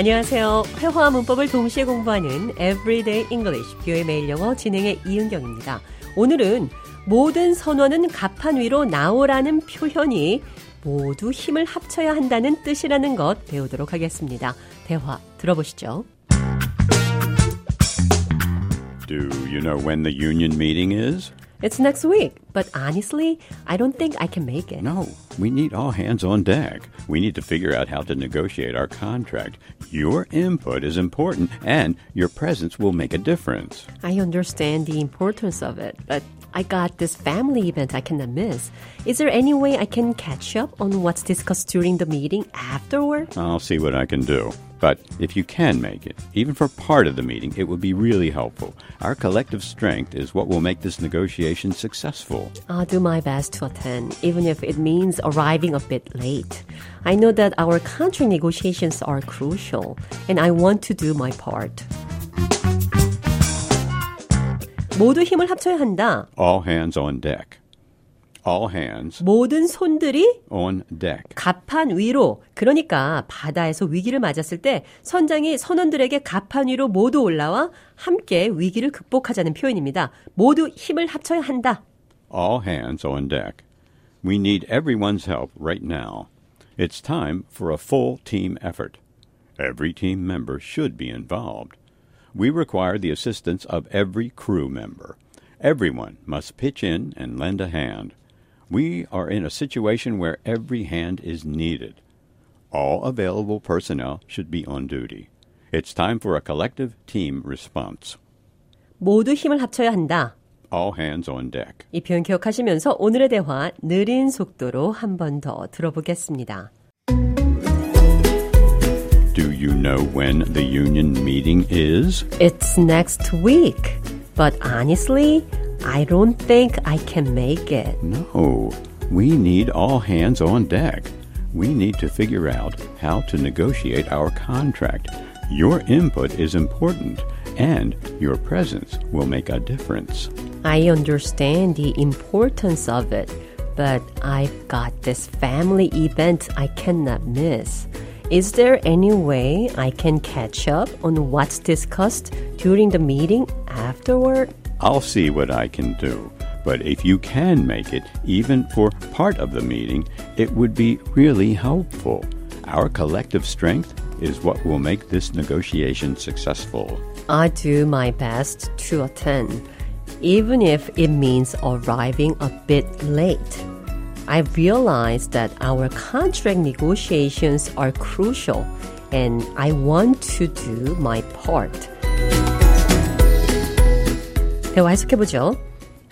안녕하세요. 회화와 문법을 동시에 공부하는 Everyday English, 뷰의 매일 영어 진행의 이은경입니다. 오늘은 모든 선원은 가판 위로 나오라는 표현이 모두 힘을 합쳐야 한다는 뜻이라는 것 배우도록 하겠습니다. 대화 들어보시죠. Do you know when the union meeting is? It's next week, but honestly, I don't think I can make it. No, we need all hands on deck. We need to figure out how to negotiate our contract. Your input is important, and your presence will make a difference. I understand the importance of it, but I got this family event I cannot miss. Is there any way I can catch up on what's discussed during the meeting afterward? I'll see what I can do. But if you can make it, even for part of the meeting, it would be really helpful. Our collective strength is what will make this negotiation successful. I'll do my best to attend, even if it means arriving a bit late. I know that our contract negotiations are crucial, and I want to do my part. 모두 힘을 합쳐야 한다. All hands on deck. All hands 모든 손들이 on deck. 갑판 위로 그러니까 바다에서 위기를 맞았을 때 선장이 선원들에게 갑판 위로 모두 올라와 함께 위기를 극복하자는 표현입니다. 모두 힘을 합쳐야 한다. All hands on deck. We need everyone's help right now. It's time for a full team effort. Every team member should be involved. We require the assistance of every crew member. Everyone must pitch in and lend a hand. We are in a situation where every hand is needed. All available personnel should be on duty. It's time for a collective team response. 모두 힘을 합쳐야 한다. All hands on deck. 이 표현 기억하시면서 오늘의 대화 느린 속도로 한 번 더 들어보겠습니다. Do you know when the union meeting is? It's next week. But honestly, I don't think I can make it. No. We need all hands on deck. We need to figure out how to negotiate our contract. Your input is important, and your presence will make a difference. I understand the importance of it, but I've got this family event I cannot miss. Is there any way I can catch up on what's discussed during the meeting afterward? I'll see what I can do. But if you can make it, even for part of the meeting, it would be really helpful. Our collective strength is what will make this negotiation successful. I do my best to attend, even if it means arriving a bit late. I realize that our contract negotiations are crucial, and I want to do my part. 대화 해석해보죠.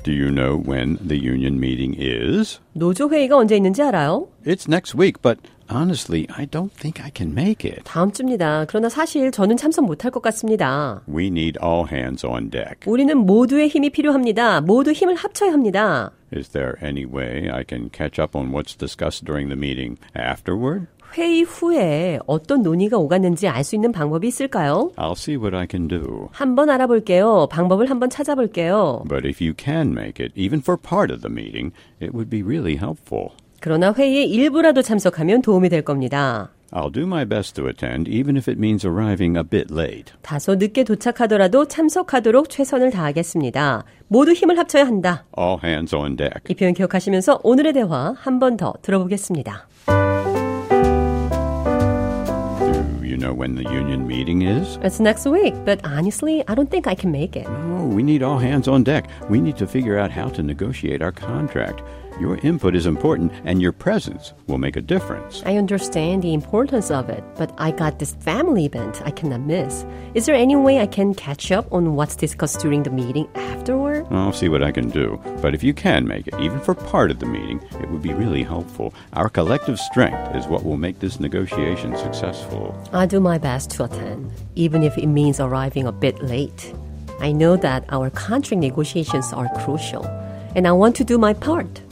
Do you know when the union meeting is? 노조 회의가 언제 있는지 알아요? It's next week, but honestly, I don't think I can make it. 다음 주입니다. 그러나 사실 저는 참석 못할 것 같습니다. We need all hands on deck. 우리는 모두의 힘이 필요합니다. 모두 힘을 합쳐야 합니다. Is there any way I can catch up on what's discussed during the meeting afterward? 회의 후에 어떤 논의가 오갔는지 알 수 있는 방법이 있을까요? I'll see what I can do. 한번 알아볼게요. 방법을 한번 찾아볼게요. But if you can make it, even for part of the meeting, it would be really helpful. 그러나 회의에 일부라도 참석하면 도움이 될 겁니다. I'll do my best to attend, even if it means arriving a bit late. 다소 늦게 도착하더라도 참석하도록 최선을 다하겠습니다. 모두 힘을 합쳐야 한다. All hands on deck. 이 표현 기억하시면서 오늘의 대화 한 번 더 들어보겠습니다. Know when the union meeting is? It's next week, but honestly, I don't think I can make it. Oh, we need all hands on deck. We need to figure out how to negotiate our contract. Your input is important, and your presence will make a difference. I understand the importance of it, but I got this family event I cannot miss. Is there any way I can catch up on what's discussed during the meeting afterward? I'll see what I can do. But if you can make it, even for part of the meeting, it would be really helpful. Our collective strength is what will make this negotiation successful. I'll do my best to attend, even if it means arriving a bit late. I know that our contract negotiations are crucial, and I want to do my part.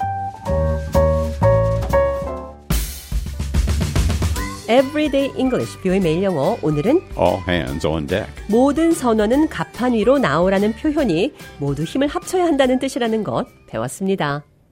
Everyday English, VOA 매일 영어. 오늘은 All hands on deck. 모든 선원은 갑판 위로 나오라는 표현이 모두 힘을 합쳐야 한다는 뜻이라는 것 배웠습니다.